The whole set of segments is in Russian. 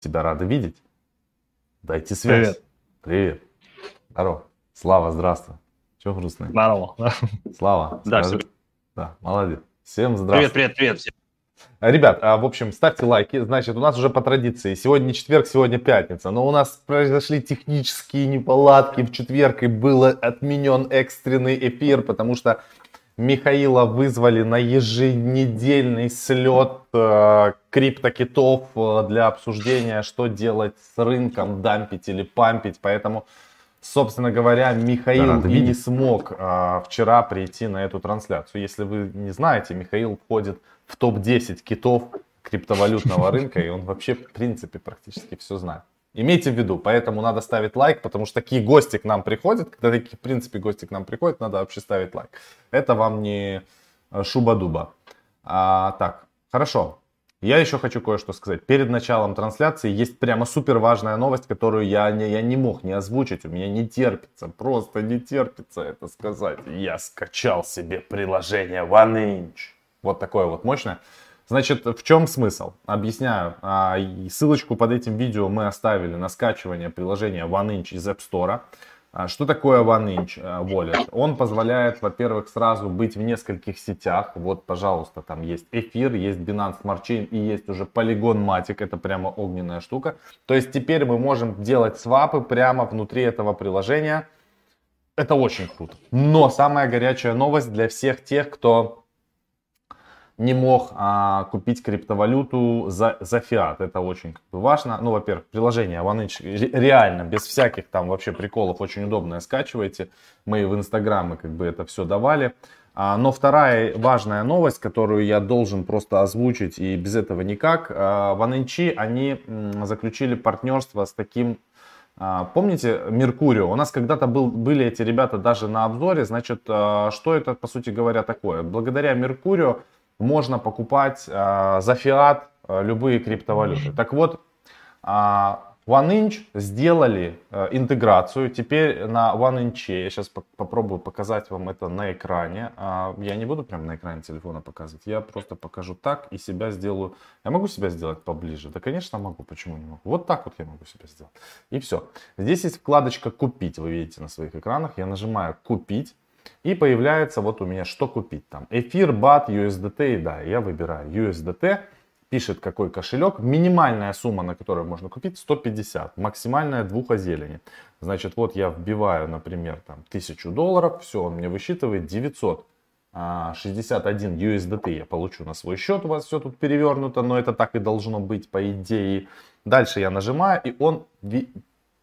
Тебя рады видеть. Дайте связь. Привет. Привет. Здорово. Слава, здравствуй. Чего грустный? Здорово. Слава. Да, скажи... Да, молодец. Всем здравствуй. Привет, привет, привет всем. Ребят, а, в общем, ставьте лайки. Значит, у нас уже по традиции. Сегодня не четверг, сегодня пятница. Но у нас произошли технические неполадки. В четверг и был отменен экстренный эфир, потому что Михаила вызвали на еженедельный слет э, криптокитов э, для обсуждения, что делать с рынком, дампить или пампить. Поэтому, собственно говоря, Михаил и не смог э, вчера прийти на эту трансляцию. Если вы не знаете, Михаил входит в топ-10 китов криптовалютного рынка, и он вообще, в принципе, практически все знает. Имейте в виду, поэтому надо ставить лайк, потому что такие гости к нам приходят. Когда такие, в принципе, гости к нам приходят, надо вообще ставить лайк. Это вам не э, шуба-дуба. А, так, хорошо. Я еще хочу кое-что сказать. Перед началом трансляции есть прямо супер важная новость, которую я не, я не мог не озвучить. У меня не терпится, просто не терпится это сказать. Я скачал себе приложение OneInch. Вот такое вот мощное. Значит, в чем смысл? Объясняю. А, ссылочку под этим видео мы оставили на скачивание приложения OneInch из App Store. А, что такое OneInch а, Wallet? Он позволяет, во-первых, сразу быть в нескольких сетях. Вот, пожалуйста, там есть Эфир, есть Binance Smart Chain и есть уже Polygon Matic. Это прямо огненная штука. То есть теперь мы можем делать свапы прямо внутри этого приложения. Это очень круто. Но самая горячая новость для всех тех, кто не мог а, купить криптовалюту за, за фиат. Это очень как бы, важно. Ну, во-первых, приложение OneInch реально, без всяких там вообще приколов, очень удобное скачивайте. Мы в Инстаграме как бы это все давали. А, но вторая важная новость, которую я должен просто озвучить, и без этого никак. А, OneInch, они заключили партнерство с таким а, Помните Меркурио? У нас когда-то был, были эти ребята даже на обзоре. Значит, а, что это, по сути говоря, такое? Благодаря Меркурио можно покупать э, за фиат э, любые криптовалюты. Так вот, э, OneInch сделали э, интеграцию. Теперь на OneInch, я сейчас по попробую показать вам это на экране. Э, я не буду прямо на экране телефона показывать, я просто покажу так и себя сделаю. Я могу себя сделать поближе? Да, конечно, могу. Почему не могу? Вот так вот я могу себя сделать. И все. Здесь есть вкладочка «Купить», вы видите на своих экранах. Я нажимаю «Купить». И появляется вот у меня что купить там. Эфир, бат, USDT. И да, я выбираю USDT. Пишет какой кошелек. Минимальная сумма, на которую можно купить 150. Максимальная двух зелени. Значит, вот я вбиваю, например, там 1000 долларов. Все, он мне высчитывает 900. 61 USDT я получу на свой счет, у вас все тут перевернуто, но это так и должно быть по идее. Дальше я нажимаю, и он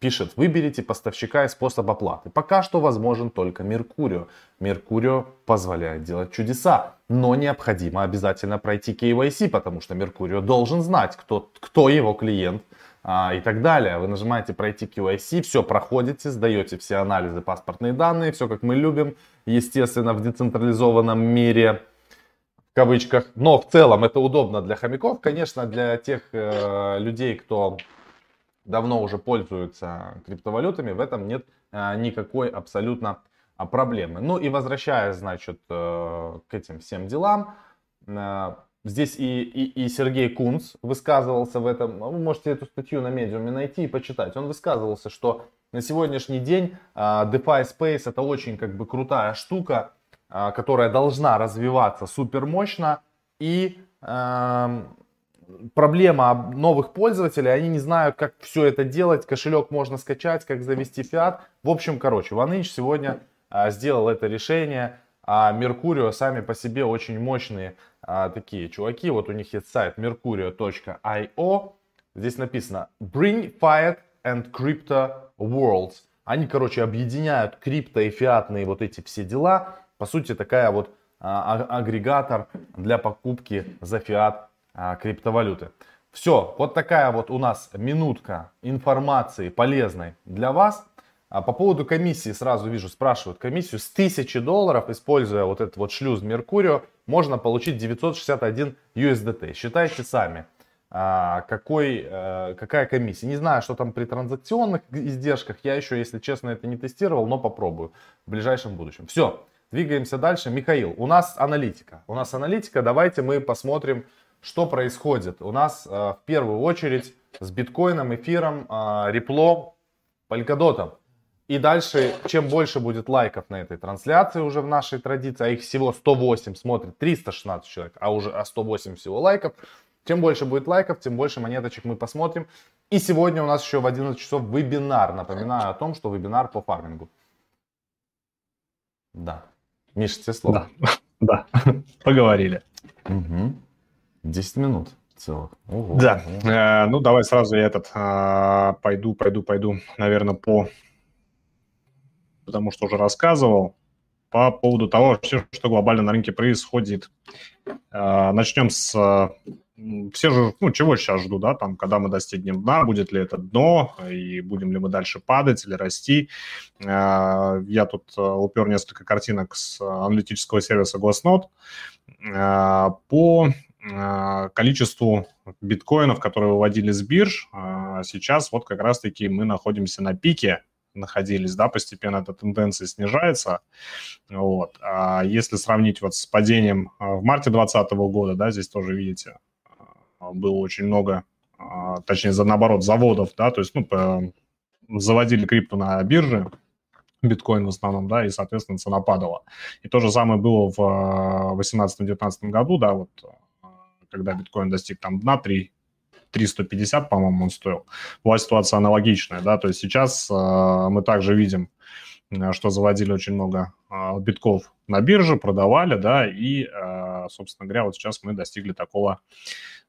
пишет, выберите поставщика и способ оплаты. Пока что возможен только Меркурио. Меркурио позволяет делать чудеса, но необходимо обязательно пройти KYC, потому что Меркурио должен знать, кто, кто его клиент а, и так далее. Вы нажимаете пройти KYC, все проходите, сдаете все анализы, паспортные данные, все как мы любим, естественно, в децентрализованном мире в кавычках. Но в целом это удобно для хомяков, конечно, для тех э, людей, кто давно уже пользуются криптовалютами, в этом нет а, никакой абсолютно а, проблемы. Ну и возвращаясь, значит, э, к этим всем делам, э, здесь и, и, и Сергей Кунц высказывался в этом, вы можете эту статью на медиуме найти и почитать. Он высказывался, что на сегодняшний день DeFi Space это очень как бы крутая штука, которая должна развиваться супер мощно и эм, проблема новых пользователей, они не знают, как все это делать, кошелек можно скачать, как завести фиат. В общем, короче, OneInch сегодня а, сделал это решение, а Mercurio сами по себе очень мощные а, такие чуваки. Вот у них есть сайт mercurio.io, здесь написано Bring Fiat and Crypto Worlds. Они, короче, объединяют крипто и фиатные вот эти все дела. По сути, такая вот а, а агрегатор для покупки за фиат а, криптовалюты. Все, вот такая вот у нас минутка информации полезной для вас. А по поводу комиссии сразу вижу, спрашивают комиссию. С 1000 долларов, используя вот этот вот шлюз Меркурио, можно получить 961 USDT. Считайте сами, а, какой, а, какая комиссия. Не знаю, что там при транзакционных издержках. Я еще, если честно, это не тестировал, но попробую в ближайшем будущем. Все, двигаемся дальше. Михаил, у нас аналитика. У нас аналитика. Давайте мы посмотрим, что происходит? У нас э, в первую очередь с биткоином, эфиром, а, репло, полькодотом. И дальше, чем больше будет лайков на этой трансляции уже в нашей традиции, а их всего 108 смотрит, 316 человек, а уже а 108 всего лайков, чем больше будет лайков, тем больше монеточек мы посмотрим. И сегодня у нас еще в 11 часов вебинар. Напоминаю о том, что вебинар по фармингу. Да. Миша, тебе слово. Да, да. поговорили. Угу. 10 минут целых. Ого. Да, э, ну давай сразу я этот э, пойду, пойду, пойду, наверное, по... Потому что уже рассказывал по поводу того, что глобально на рынке происходит. Э, начнем с все же, ну, чего сейчас жду, да, там, когда мы достигнем дна, будет ли это дно, и будем ли мы дальше падать или расти. А, я тут э, упер несколько картинок с аналитического сервиса Glassnode по количеству биткоинов, которые выводили с бирж. Сейчас вот как раз-таки мы находимся на пике, находились, да, постепенно эта тенденция снижается. Вот. А если сравнить вот с падением в марте 2020 года, да, здесь тоже видите, а, было очень много, а, точнее, наоборот, заводов, да, то есть, ну, заводили крипту на бирже, биткоин в основном, да, и, соответственно, цена падала. И то же самое было в 2018-2019 а, году, да, вот, когда биткоин достиг там дна 3, 350, по-моему, он стоил. Была ситуация аналогичная, да, то есть сейчас э, мы также видим, что заводили очень много э, битков на бирже, продавали, да, и, э, собственно говоря, вот сейчас мы достигли такого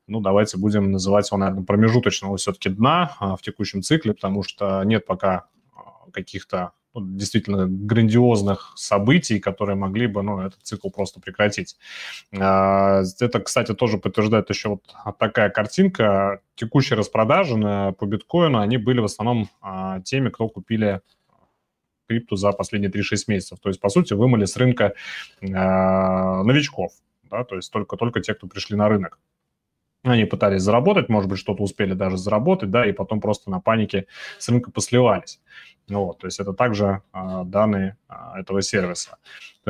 ну, давайте будем называть его, наверное, промежуточного все-таки дна а, в текущем цикле, потому что нет пока а, каких-то действительно грандиозных событий, которые могли бы, ну, этот цикл просто прекратить. А, это, кстати, тоже подтверждает еще вот такая картинка. Текущие распродажи на, по биткоину, они были в основном теми, кто купили крипту за последние 3-6 месяцев. То есть, по сути, вымыли с рынка новичков, да, то есть только, только те, кто пришли на рынок. Они пытались заработать, может быть, что-то успели даже заработать, да, и потом просто на панике с рынка посливались. Вот, то есть это также а, данные а, этого сервиса.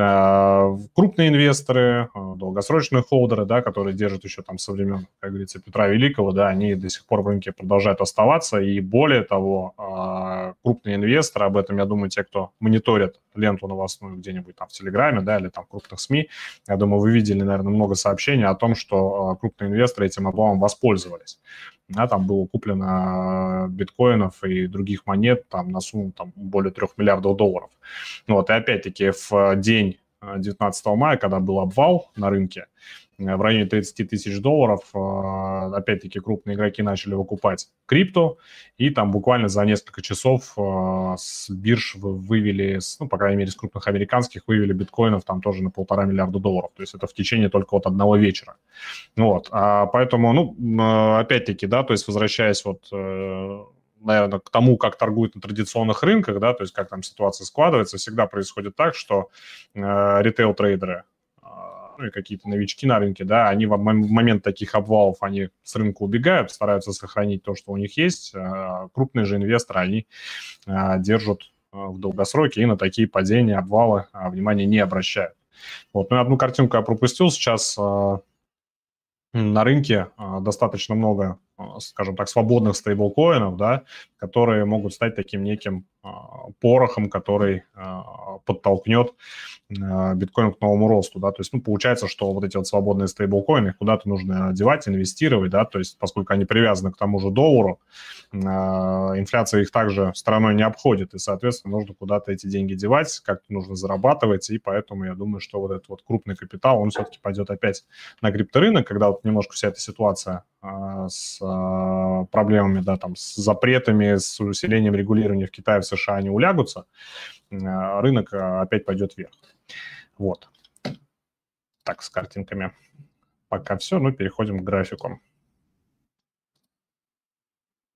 А, крупные инвесторы, а, долгосрочные холдеры, да, которые держат еще там со времен, как говорится, Петра Великого, да, они до сих пор в рынке продолжают оставаться. И более того, а, крупные инвесторы, об этом, я думаю, те, кто мониторит ленту новостную где-нибудь там в Телеграме, да, или там в крупных СМИ, я думаю, вы видели, наверное, много сообщений о том, что крупные инвесторы этим обломом воспользовались да, там было куплено биткоинов и других монет там на сумму там более 3 миллиардов долларов. Вот, и опять-таки в день 19 э, мая, когда был обвал на рынке, Э, в районе 30 тысяч долларов. Э, опять-таки крупные игроки начали выкупать крипту, и там буквально за несколько часов э, с бирж вывели, ну, по крайней мере, с крупных американских вывели биткоинов там тоже на полтора миллиарда долларов. То есть это в течение только вот одного вечера. Вот. А поэтому, ну, опять-таки, да, то есть возвращаясь вот наверное, к тому, как торгуют на традиционных рынках, да, то есть как там ситуация складывается, всегда происходит так, что э, ритейл-трейдеры ну и какие-то новички на рынке, да, они в момент таких обвалов, они с рынка убегают, стараются сохранить то, что у них есть. А крупные же инвесторы, они а, держат а, в долгосроке и на такие падения, обвалы внимания не обращают. Вот, ну одну картинку я пропустил. Сейчас на рынке достаточно много, скажем так, свободных стейблкоинов, да, которые могут стать таким неким порохом, который подтолкнет Э, биткоин к новому росту, да, то есть, ну, получается, что вот эти вот свободные стейблкоины, куда-то нужно одевать, инвестировать, да, то есть, поскольку они привязаны к тому же доллару, инфляция их также стороной не обходит, и, соответственно, нужно куда-то эти деньги девать, как-то нужно зарабатывать, и поэтому я думаю, что вот этот вот крупный капитал, он все-таки пойдет опять на крипторынок, когда вот немножко вся эта ситуация с проблемами, да, там, с запретами, с усилением регулирования в Китае, в США, они улягутся, рынок опять пойдет вверх. Вот. Так, с картинками пока все. Ну, переходим к графику.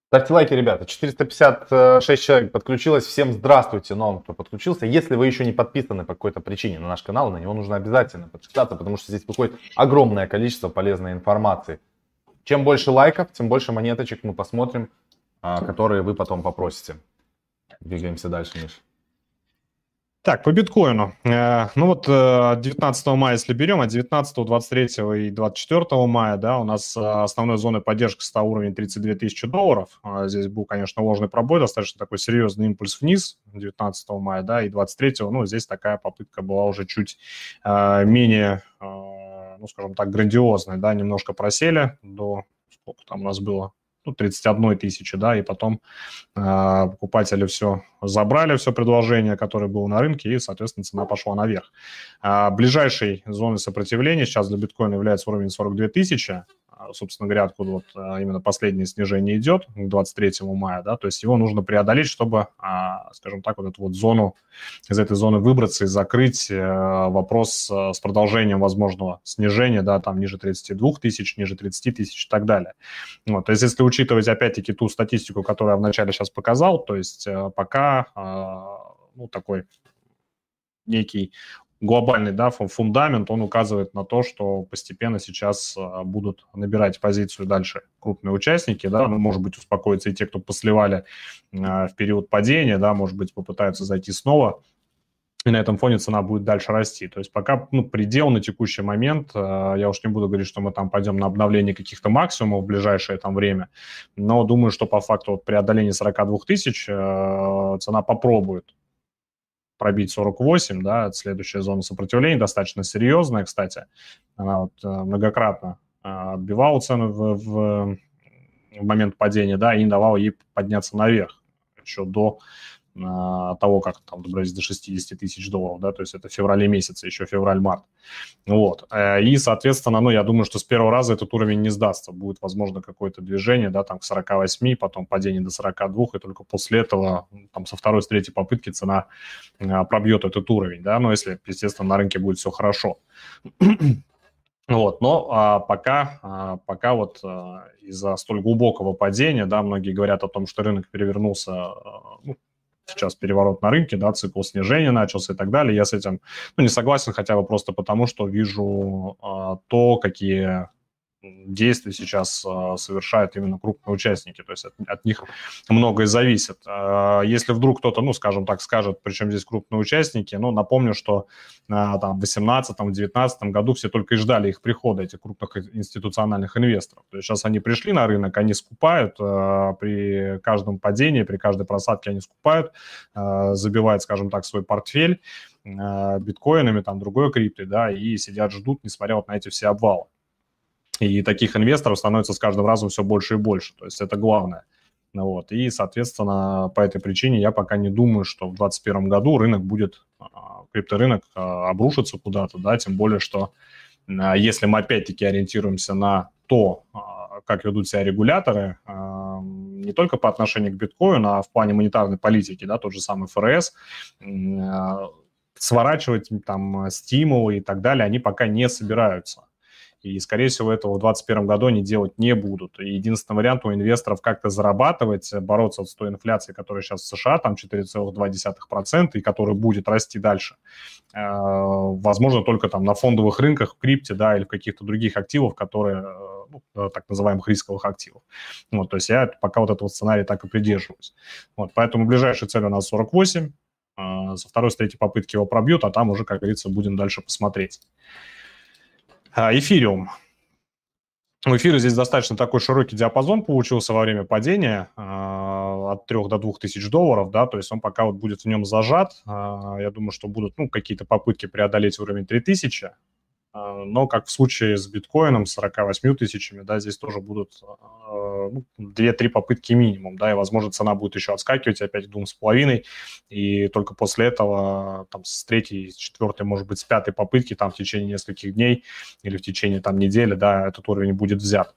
Ставьте лайки, ребята. 456 человек подключилось. Всем здравствуйте новым, кто подключился. Если вы еще не подписаны по какой-то причине на наш канал, на него нужно обязательно подписаться, потому что здесь выходит огромное количество полезной информации. Чем больше лайков, тем больше монеточек мы посмотрим, а, которые вы потом попросите. Двигаемся дальше, Миша. Так, по биткоину. Э, ну вот 19 э, мая, если берем, а 19, 23 и 24 мая, да, у нас э, основной зоной поддержки стал уровень 32 тысячи долларов. Здесь был, конечно, ложный пробой, достаточно такой серьезный импульс вниз 19 мая, да, и 23, ну, здесь такая попытка была уже чуть менее, ну, скажем так, грандиозной, да, немножко просели до, сколько там у нас было, ну, 31 тысячи, да, и потом э, покупатели все забрали, все предложение, которое было на рынке, и, соответственно, цена пошла наверх. А ближайшей зоной сопротивления сейчас для биткоина является уровень 42 тысячи, собственно говоря, откуда вот а, именно последнее снижение идет к 23 мая, да, то есть его нужно преодолеть, чтобы, а, скажем так, вот эту вот зону, из этой зоны выбраться и закрыть э, вопрос э, с продолжением возможного снижения, да, там ниже 32 тысяч, ниже 30 тысяч и так далее. Вот, то есть если учитывать, опять-таки, ту статистику, которую я вначале сейчас показал, то есть э, пока, ну, такой некий глобальный да, фундамент, он указывает на то, что постепенно сейчас а, будут набирать позицию дальше крупные участники, да, ну, может быть, успокоятся и те, кто посливали а, в период падения, да, может быть, попытаются зайти снова, и на этом фоне цена будет дальше расти. То есть пока ну, предел на текущий момент, а, я уж не буду говорить, что мы там пойдем на обновление каких-то максимумов в ближайшее там время, но думаю, что по факту вот преодоления 42 тысяч цена попробует пробить 48, да, следующая зона сопротивления, достаточно серьезная, кстати. Она вот э, многократно э, отбивала цену в, в, в момент падения, да, и не давала ей подняться наверх еще до того, как там добрались до 60 тысяч долларов, да, то есть это в феврале месяце, еще февраль-март. Вот. Э, и, соответственно, ну, я думаю, что с первого раза этот уровень не сдастся. Будет, возможно, какое-то движение, да, там к 48, потом падение до 42, и только после этого, там, со второй, с третьей попытки цена э, пробьет этот уровень, да, но если, естественно, на рынке будет все хорошо. Вот, но а, пока, а, пока вот а, из-за столь глубокого падения, да, многие говорят о том, что рынок перевернулся а, ну, сейчас переворот на рынке, да, цикл снижения начался и так далее. Я с этим ну, не согласен хотя бы просто потому, что вижу а, то, какие действий сейчас э, совершают именно крупные участники, то есть от, от них многое зависит. Э, если вдруг кто-то, ну, скажем так, скажет, причем здесь крупные участники, ну, напомню, что э, там в 2018-2019 году все только и ждали их прихода, этих крупных институциональных инвесторов. То есть сейчас они пришли на рынок, они скупают при каждом падении, при каждой просадке они скупают, забивают, скажем так, свой портфель биткоинами, там, другой криптой, да, и сидят, ждут, несмотря вот на эти все обвалы. И таких инвесторов становится с каждым разом все больше и больше. То есть это главное. Ну вот. И, соответственно, по этой причине я пока не думаю, что в 2021 году рынок будет, а, крипторынок а, обрушится куда-то, да, тем более, что а, если мы опять-таки ориентируемся на то, как ведут себя регуляторы, не только по отношению к биткоину, а в плане монетарной политики, да, тот же самый ФРС, сворачивать там стимулы и так далее, они пока не собираются. И, скорее всего, этого в 2021 году они делать не будут. И единственный вариант у инвесторов как-то зарабатывать, бороться с той инфляцией, которая сейчас в США, там 4,2%, и которая будет расти дальше, э, возможно, только там на фондовых рынках, в крипте, да, или в каких-то других активах, которые, э, ну, э, так называемых рисковых активов. Вот, то есть я пока вот этого сценария так и придерживаюсь. Вот, поэтому ближайшая цель у нас 48, со второй, с третьей попытки его пробьют, а там уже, как говорится, будем дальше посмотреть. А, эфириум. У эфира здесь достаточно такой широкий диапазон получился во время падения э, от 3 до 2 тысяч долларов, да, то есть он пока вот будет в нем зажат. Э, я думаю, что будут, ну, какие-то попытки преодолеть уровень 3000, а, но как в случае с биткоином, с 48 тысячами, да, здесь тоже будут а, ну, 2-3 попытки минимум, да, и, возможно, цена будет еще отскакивать опять к 2,5, и только после этого, там, с третьей, с четвертой, может быть, с пятой попытки, там, в течение нескольких дней или в течение, там, недели, да, этот уровень будет взят.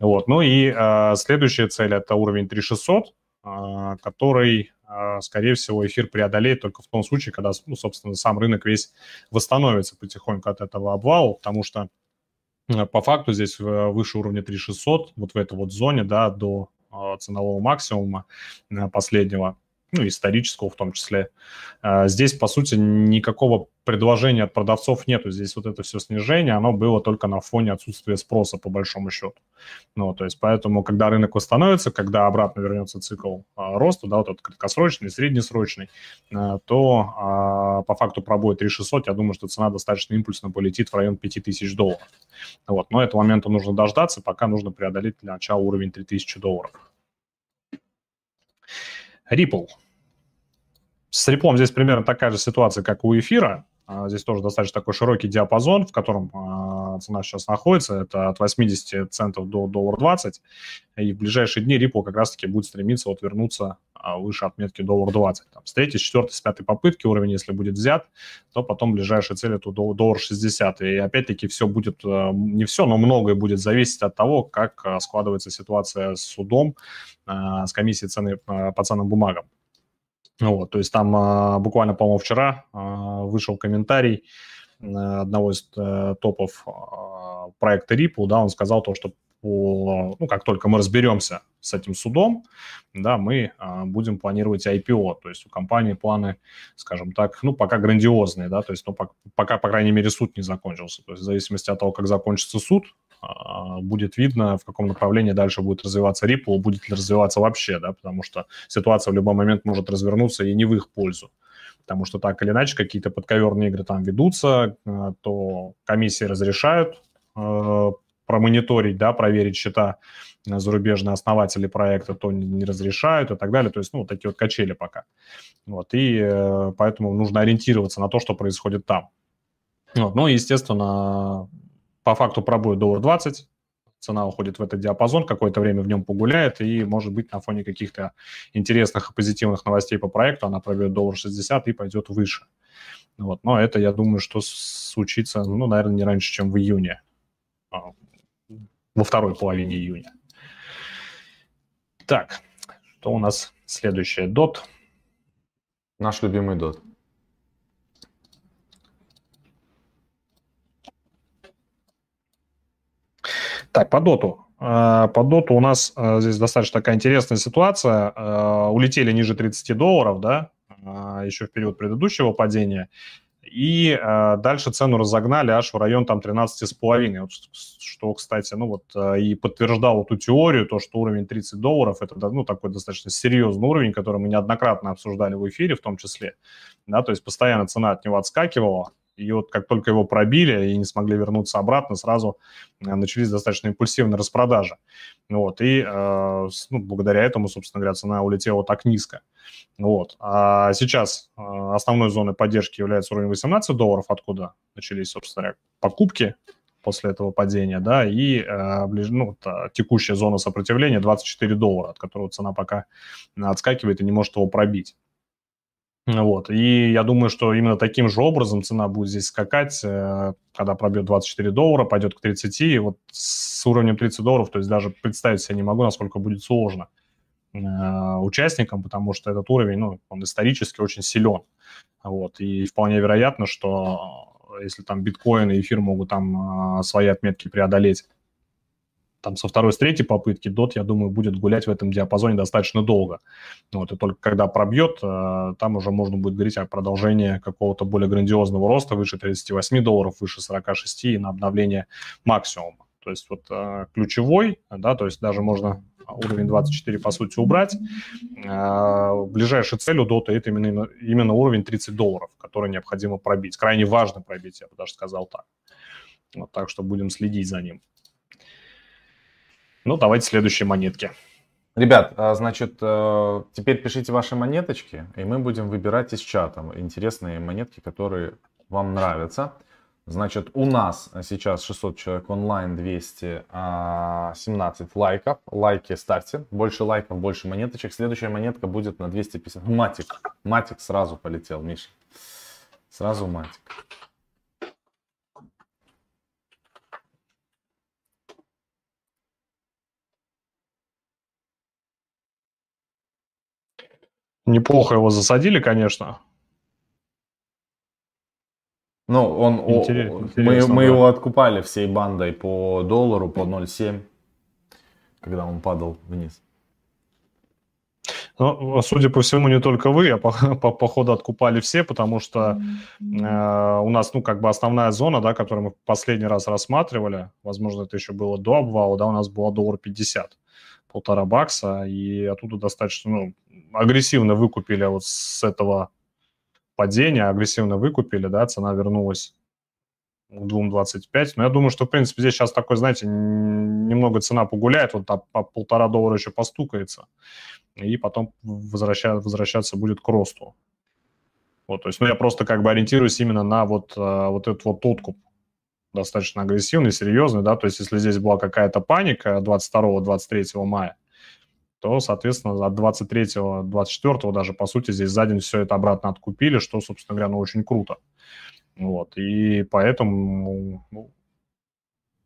Вот, ну и э, следующая цель – это уровень 3600, э, который скорее всего, эфир преодолеет только в том случае, когда, ну, собственно, сам рынок весь восстановится потихоньку от этого обвала, потому что э, по факту здесь выше уровня 3600, вот в этой вот зоне, да, до а, ценового максимума э, последнего, ну, исторического в том числе. А, здесь, по сути, никакого предложения от продавцов нету. Здесь вот это все снижение, оно было только на фоне отсутствия спроса, по большому счету. Ну, то есть поэтому, когда рынок восстановится, когда обратно вернется цикл а, роста, да, вот этот краткосрочный, среднесрочный, а, то по факту пробоя 3600, я думаю, что цена достаточно импульсно полетит в район 5000 долларов. Вот, но этого момента нужно дождаться, пока нужно преодолеть для начала уровень 3000 долларов. Ripple. С Ripple здесь примерно такая же ситуация, как у эфира. А, здесь тоже достаточно такой широкий диапазон, в котором а, цена сейчас находится. Это от 80 центов до доллар 20. И в ближайшие дни Ripple как раз-таки будет стремиться вот вернуться а, выше отметки доллар 20. Там, с третьей, с четвертой, с пятой попытки уровень, если будет взят, то потом ближайшая цель это доллар 60. И опять-таки все будет, не все, но многое будет зависеть от того, как складывается ситуация с судом, с комиссией цены по ценным бумагам. Вот, то есть там а, буквально, по-моему, вчера а, вышел комментарий одного из а, топов а, проекта Ripple, да, он сказал то, что по, ну, как только мы разберемся с этим судом, да, мы а, будем планировать IPO, то есть у компании планы, скажем так, ну, пока грандиозные, да, то есть, ну, пока, по крайней мере, суд не закончился, то есть в зависимости от того, как закончится суд, будет видно, в каком направлении дальше будет развиваться Ripple, будет ли развиваться вообще, да, потому что ситуация в любой момент может развернуться и не в их пользу. Потому что так или иначе какие-то подковерные игры там ведутся, а, то комиссии разрешают а, промониторить, да, проверить счета зарубежные основатели проекта, то не разрешают и так далее. То есть, ну, такие вот качели пока. Вот, и э, поэтому нужно ориентироваться на то, что происходит там. Вот, ну, естественно, по факту пробует доллар 20, цена уходит в этот диапазон, какое-то время в нем погуляет, и, может быть, на фоне каких-то интересных и позитивных новостей по проекту она пробьет доллар 60 и пойдет выше. Вот. Но это, я думаю, что случится, ну, наверное, не раньше, чем в июне, а, во второй половине июня. Так, что у нас следующее? DOT. Наш любимый DOT. Так, по доту. А, по доту у нас а, здесь достаточно такая интересная ситуация. А, улетели ниже 30 долларов, да, еще в период предыдущего падения. И дальше цену разогнали аж в район там 13,5. Вот, что, кстати, ну вот и подтверждал эту теорию, то, что уровень 30 долларов это ну, такой достаточно серьезный уровень, который мы неоднократно обсуждали в эфире в том числе. Да, то есть постоянно цена от него отскакивала. И вот как только его пробили и не смогли вернуться обратно, сразу э, начались достаточно импульсивные распродажи. Вот, и э, ну, благодаря этому, собственно говоря, цена улетела так низко. Вот. А сейчас э, основной зоной поддержки является уровень 18 долларов, откуда начались, собственно говоря, покупки после этого падения, да, и ближ, ну, текущая зона сопротивления 24 доллара, от которого цена пока отскакивает и не может его пробить. Вот. И я думаю, что именно таким же образом цена будет здесь скакать, э, когда пробьет 24 доллара, пойдет к 30. И вот с уровнем 30 долларов, то есть даже представить себе не могу, насколько будет сложно э, участникам, потому что этот уровень, ну, он исторически очень силен. Вот. И вполне вероятно, что если там биткоин и эфир могут там э, свои отметки преодолеть там со второй, с третьей попытки DOT, я думаю, будет гулять в этом диапазоне достаточно долго. Вот, и только когда пробьет, э, там уже можно будет говорить о продолжении какого-то более грандиозного роста выше 38 долларов, выше 46 и на обновление максимума. То есть вот э, ключевой, да, то есть даже можно уровень 24 по сути убрать. Э, ближайшей целью DOT это именно, именно уровень 30 долларов, который необходимо пробить. Крайне важно пробить, я бы даже сказал так. Вот так что будем следить за ним. Ну, давайте следующие монетки. Ребят, а, значит, э, теперь пишите ваши монеточки, и мы будем выбирать из чата интересные монетки, которые вам нравятся. Значит, у нас сейчас 600 человек онлайн, 217 а, лайков. Лайки ставьте. Больше лайков, больше монеточек. Следующая монетка будет на 250. Матик. Матик сразу полетел, Миша. Сразу матик. Неплохо его засадили, конечно. Ну, он, Интерес, мы, мы его откупали всей бандой по доллару, по 0,7, когда он падал вниз. Ну, судя по всему, не только вы, а по, по, по ходу откупали все, потому что э, у нас, ну, как бы основная зона, да, которую мы последний раз рассматривали, возможно, это еще было до обвала, да, у нас была доллар 50, полтора бакса, и оттуда достаточно, ну, агрессивно выкупили вот с этого падения, агрессивно выкупили, да, цена вернулась к 2,25. Но я думаю, что, в принципе, здесь сейчас такой, знаете, немного цена погуляет, вот по полтора доллара еще постукается, и потом возвращаться, возвращаться будет к росту. Вот, то есть, ну, я просто как бы ориентируюсь именно на вот, а, вот этот вот откуп достаточно агрессивный, серьезный, да, то есть, если здесь была какая-то паника 22-23 мая, то, соответственно, от 23-24 даже, по сути, здесь за день все это обратно откупили, что, собственно говоря, ну, очень круто. Вот, и поэтому, ну,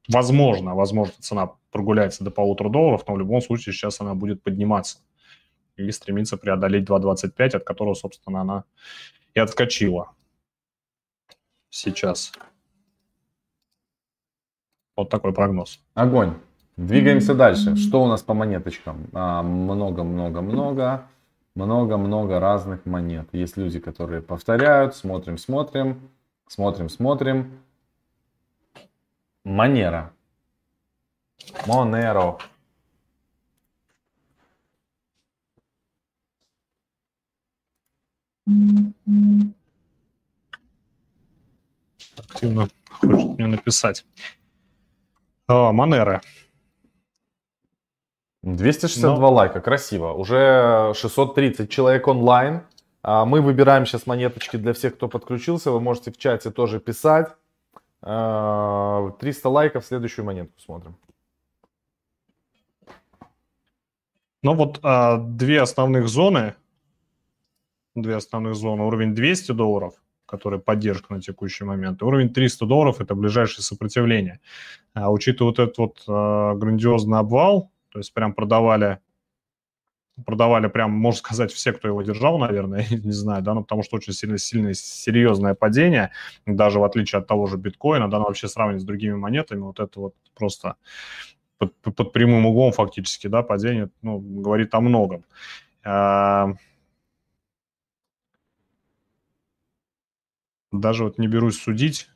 возможно, возможно, цена прогуляется до полутора долларов, но в любом случае сейчас она будет подниматься и стремиться преодолеть 2.25, от которого, собственно, она и отскочила сейчас. Вот такой прогноз. Огонь. Двигаемся дальше. Что у нас по монеточкам? Много-много-много. Много-много разных монет. Есть люди, которые повторяют. Смотрим, смотрим. Смотрим, смотрим. Манера. Монеро. Активно хочет мне написать. А, Монера. 262 Но... лайка, красиво. Уже 630 человек онлайн. А, мы выбираем сейчас монеточки для всех, кто подключился. Вы можете в чате тоже писать. 300 а, лайков, следующую монетку смотрим. Ну вот а, две основных зоны. Две основных зоны. Уровень 200 долларов, который поддержка на текущий момент. Уровень 300 долларов – это ближайшее сопротивление. А, учитывая вот этот вот а, грандиозный обвал, то есть прям продавали продавали прям, можно сказать, все, кто его держал, наверное, не знаю, да, ну, потому что очень сильно, сильное, серьезное падение, даже в отличие от того же биткоина, да, ну, вообще сравнивать с другими монетами, вот это вот просто под, под прямым углом фактически, да, падение, ну, говорит о многом. Даже вот не берусь судить,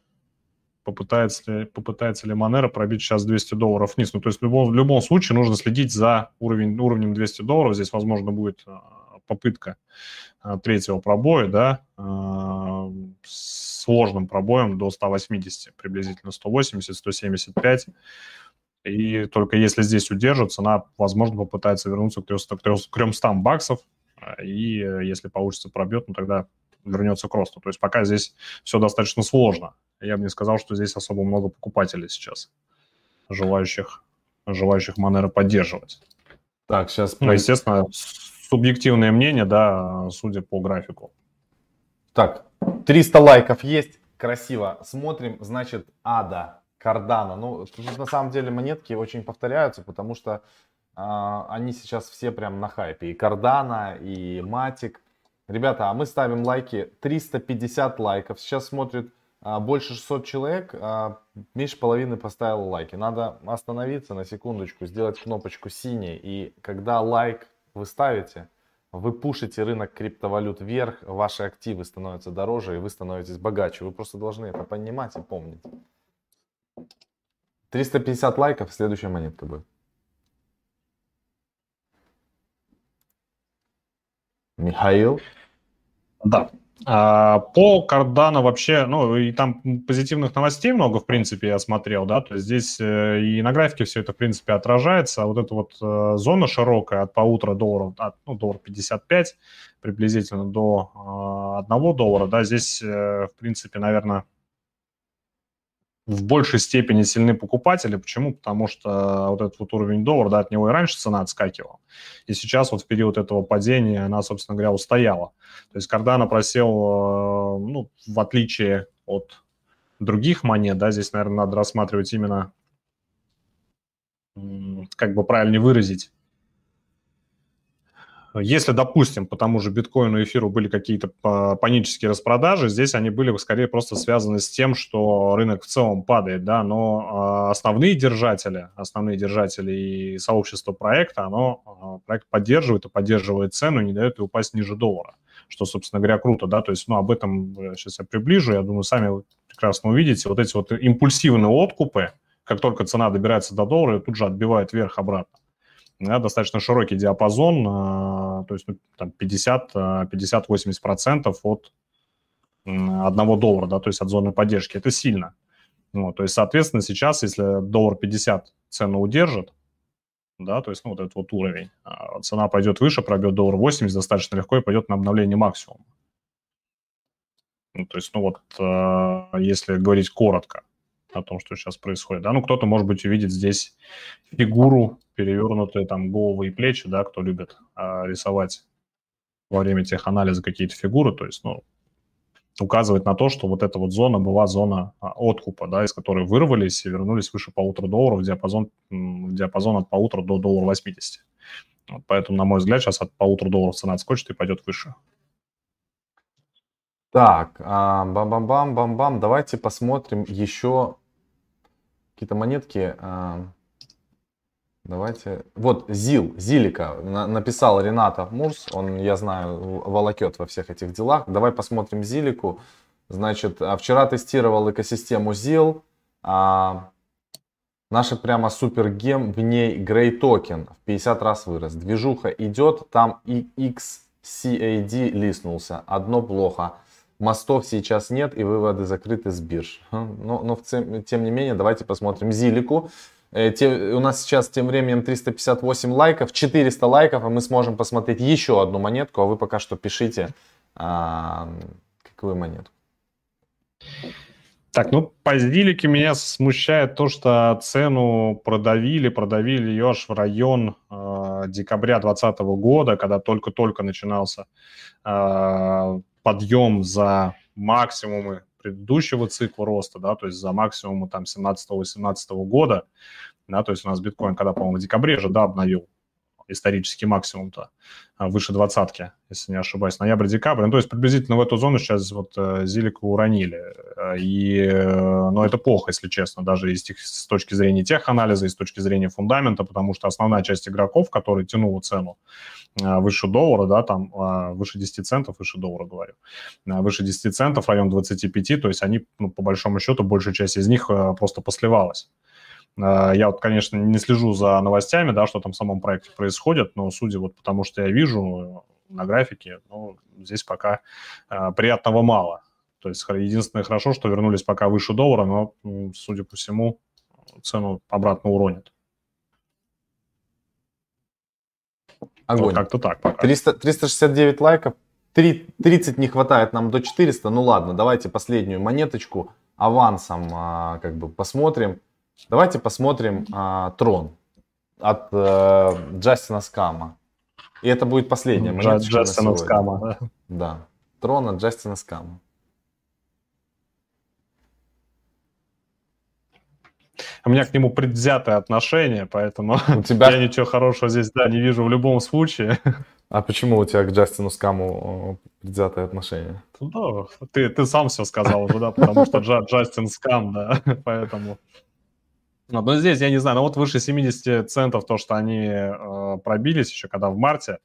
попытается ли, попытается ли Монера пробить сейчас 200 долларов вниз. Ну, то есть в любом, в любом случае нужно следить за уровень, уровнем 200 долларов. Здесь, возможно, будет а, попытка а, третьего пробоя, да, а, с сложным пробоем до 180, приблизительно 180, 175. И только если здесь удержится, она, возможно, попытается вернуться к 300, к 300 баксов. И э, если получится пробьет, ну тогда вернется к росту. То есть пока здесь все достаточно сложно. Я бы не сказал, что здесь особо много покупателей сейчас, желающих, желающих Монero поддерживать. Так, сейчас... Ну, естественно, субъективное мнение, да, судя по графику. Так, 300 лайков есть, красиво. Смотрим, значит, Ада, Кардана. Ну, тут на самом деле монетки очень повторяются, потому что а, они сейчас все прям на хайпе. И Кардана, и Матик. Ребята, а мы ставим лайки. 350 лайков. Сейчас смотрит а, больше 600 человек. А, меньше половины поставил лайки. Надо остановиться на секундочку, сделать кнопочку синей. И когда лайк вы ставите, вы пушите рынок криптовалют вверх, ваши активы становятся дороже, и вы становитесь богаче. Вы просто должны это понимать и помнить. 350 лайков, следующая монетка будет. Михаил? Да. А, по Cardano вообще, ну, и там позитивных новостей много, в принципе, я смотрел, да, то есть здесь э, и на графике все это, в принципе, отражается, а вот эта вот э, зона широкая от полутора долларов, от, ну, доллар 55 приблизительно до э, одного доллара, да, здесь, в принципе, наверное, в большей степени сильны покупатели. Почему? Потому что вот этот вот уровень доллара, да, от него и раньше цена отскакивала. И сейчас вот в период этого падения она, собственно говоря, устояла. То есть Cardano просел, э, ну, в отличие от других монет, да, здесь, наверное, надо рассматривать именно, как бы правильнее выразить, если, допустим, по тому же биткоину и эфиру были какие-то панические распродажи, здесь они были скорее просто связаны с тем, что рынок в целом падает, да, но а, основные держатели, основные держатели и сообщество проекта, оно а, проект поддерживает и поддерживает цену, не дает ей упасть ниже доллара, что, собственно говоря, круто, да, то есть, ну, об этом сейчас я приближу, я думаю, сами прекрасно увидите, вот эти вот импульсивные откупы, как только цена добирается до доллара, тут же отбивает вверх-обратно да, достаточно широкий диапазон, а, то есть ну, там 50-80% от одного доллара, да, то есть от зоны поддержки. Это сильно. Ну, то есть, соответственно, сейчас, если доллар 50 цену удержит, да, то есть, ну, вот этот вот уровень, а, цена пойдет выше, пробьет доллар 80 достаточно легко и пойдет на обновление максимума. Ну, то есть, ну вот, а, если говорить коротко о том, что сейчас происходит, да, ну, кто-то, может быть, увидит здесь фигуру перевернутые там головы и плечи, да, кто любит а, рисовать во время тех анализа какие-то фигуры, то есть, ну, указывает на то, что вот эта вот зона была зона а, откупа, да, из которой вырвались и вернулись выше полутора долларов диапазон, диапазон от полутора до доллара 80. Вот поэтому, на мой взгляд, сейчас от полутора долларов цена отскочит и пойдет выше. Так, а, бам-бам-бам, бам-бам. Давайте посмотрим еще какие-то монетки. А, Давайте. Вот ЗИЛ, Зилика, на, написал Рената Мурс, он, я знаю, волокет во всех этих делах. Давай посмотрим Зилику. Значит, а вчера тестировал экосистему ЗИЛ. А, наша прямо супер гем, в ней Грей токен в 50 раз вырос. Движуха идет, там и XCAD листнулся. Одно плохо. Мостов сейчас нет и выводы закрыты с бирж. Но, но тем не менее, давайте посмотрим Зилику. Э, те, у нас сейчас тем временем 358 лайков, 400 лайков, а мы сможем посмотреть еще одну монетку, а вы пока что пишите, а, какую монетку. Так, ну, по сделике меня смущает то, что цену продавили, продавили ее аж в район э, декабря 2020 года, когда только-только начинался э, подъем за максимумы предыдущего цикла роста, да, то есть за максимумы там 17-18 года, да, то есть у нас биткоин, когда, по-моему, в декабре же, да, обновил исторический максимум-то а, выше двадцатки, если не ошибаюсь, ноябрь-декабрь. Ну, то есть приблизительно в эту зону сейчас вот э, Зилику уронили. И, э, ну, это плохо, если честно, даже из тех, с точки зрения тех анализа, и с точки зрения фундамента, потому что основная часть игроков, которые тянула цену э, выше доллара, да, там выше 10 центов, выше доллара говорю, выше 10 центов, район 25, то есть они, ну, по большому счету, большая часть из них просто посливалась. Э, я вот, конечно, не слежу за новостями, да, что там в самом проекте происходит, но судя вот потому, что я вижу на графике, ну, здесь пока э, приятного мало. То есть единственное хорошо, что вернулись пока выше доллара, но, судя по всему, цену обратно уронят. Огонь. Вот как-то так пока. 300, 369 лайков. 3, 30 не хватает нам до 400. Ну ладно, давайте последнюю монеточку авансом а, как бы посмотрим. Давайте посмотрим а, Трон от э, Джастина Скама. И это будет последняя монета. Джастина Скама, да. Да. Трон от Джастина Скама. У меня к нему предвзятое отношение, поэтому у тебя... я ничего хорошего здесь да, не вижу в любом случае. А почему у тебя к Джастину Скаму э, предвзятое отношение? Ну, ты, ты сам все сказал уже, да, потому что Джастин Скам, да, поэтому... Но ну, здесь, я не знаю, ну вот выше 70 центов то, что они э, пробились еще когда в марте,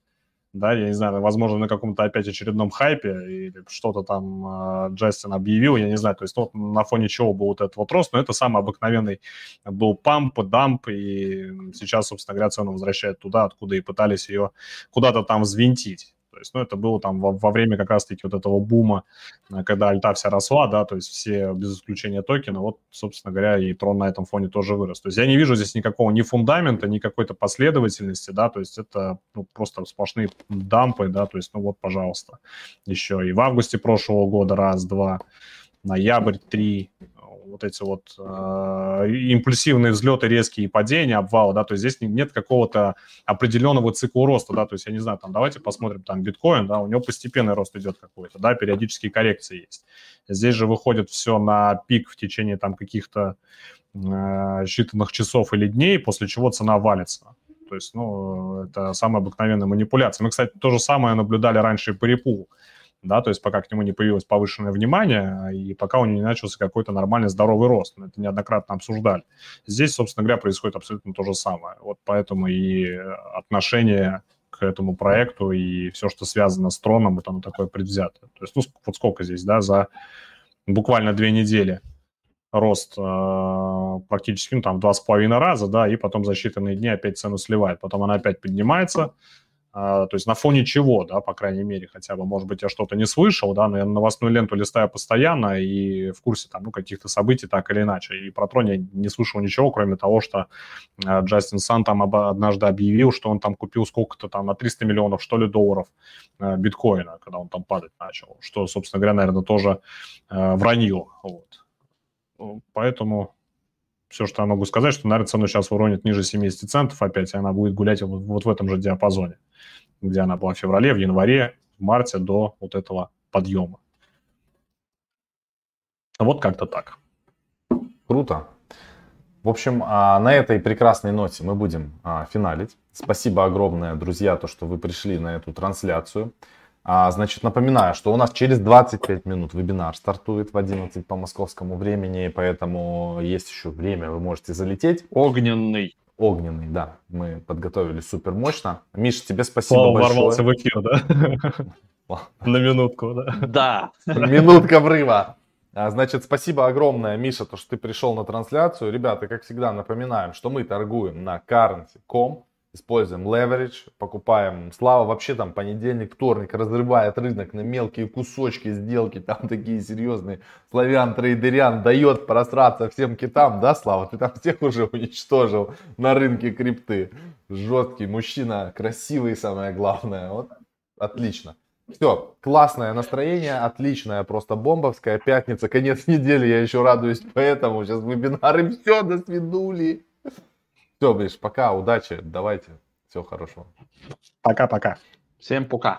да, я не знаю, возможно, на каком-то опять очередном хайпе или что-то там э, Джастин объявил, я не знаю, то есть ну, на фоне чего был вот этот вот рост, но это самый обыкновенный был памп, дамп, и сейчас, собственно говоря, цену возвращают туда, откуда и пытались ее куда-то там взвинтить. То есть, ну, это было там во, во время как раз-таки вот этого бума, э, когда альта вся росла, да, то есть все без исключения токена, вот, собственно говоря, и трон на этом фоне тоже вырос. То есть я не вижу здесь никакого ни фундамента, ни какой-то последовательности, да, то есть это ну, просто сплошные дампы, да, то есть, ну вот, пожалуйста, еще и в августе прошлого года раз, два, ноябрь, три, вот эти вот э, импульсивные взлеты, резкие падения, обвалы, да, то есть здесь нет какого-то определенного цикла роста, да, то есть я не знаю, там давайте посмотрим там биткоин, да, у него постепенный рост идет какой-то, да, периодические коррекции есть. Здесь же выходит все на пик в течение там каких-то э, считанных часов или дней, после чего цена валится. То есть, ну, это самая обыкновенная манипуляция. Мы, кстати, то же самое наблюдали раньше и по репу да, то есть пока к нему не появилось повышенное внимание и пока у него не начался какой-то нормальный здоровый рост. Мы это неоднократно обсуждали. Здесь, собственно говоря, происходит абсолютно то же самое. Вот поэтому и отношение к этому проекту и все, что связано с троном, это оно такое предвзятое. То есть, ну, вот сколько здесь, да, за буквально две недели рост э, практически, ну, там, два с половиной раза, да, и потом за считанные дни опять цену сливает. Потом она опять поднимается, а, то есть на фоне чего, да, по крайней мере, хотя бы, может быть, я что-то не слышал, да, но я новостную ленту листаю постоянно и в курсе там, ну, каких-то событий так или иначе. И про трон я не слышал ничего, кроме того, что а, Джастин Сан там однажды объявил, что он там купил сколько-то там на 300 миллионов, что ли, долларов а, биткоина, когда он там падать начал, что, собственно говоря, наверное, тоже вранье, вот. Ну, поэтому все, что я могу сказать, что, наверное, цену сейчас уронит ниже 70 центов опять, и она будет гулять вот в этом же диапазоне где она была в феврале, в январе, в марте до вот этого подъема. Вот как-то так. Круто. В общем, а, на этой прекрасной ноте мы будем а, финалить. Спасибо огромное, друзья, то, что вы пришли на эту трансляцию. А, значит, напоминаю, что у нас через 25 минут вебинар стартует в 11 по московскому времени, поэтому есть еще время, вы можете залететь. Огненный. Огненный, да. Мы подготовили супер мощно. Миш, тебе спасибо Слава большое. ворвался в эфир, да? На минутку, да? Да. Минутка врыва. А, значит, спасибо огромное, Миша, то, что ты пришел на трансляцию. Ребята, как всегда, напоминаем, что мы торгуем на currency.com используем leverage, покупаем. Слава вообще там понедельник, вторник разрывает рынок на мелкие кусочки сделки, там такие серьезные. Славян трейдерян дает просраться всем китам, да, Слава? Ты там всех уже уничтожил на рынке крипты. Жесткий мужчина, красивый самое главное. Вот, отлично. Все, классное настроение, отличная, просто бомбовская пятница, конец недели, я еще радуюсь поэтому. Сейчас вебинары, все, до свидули. Все, Миш, пока, удачи, давайте, всего хорошего. Пока-пока. Всем пока.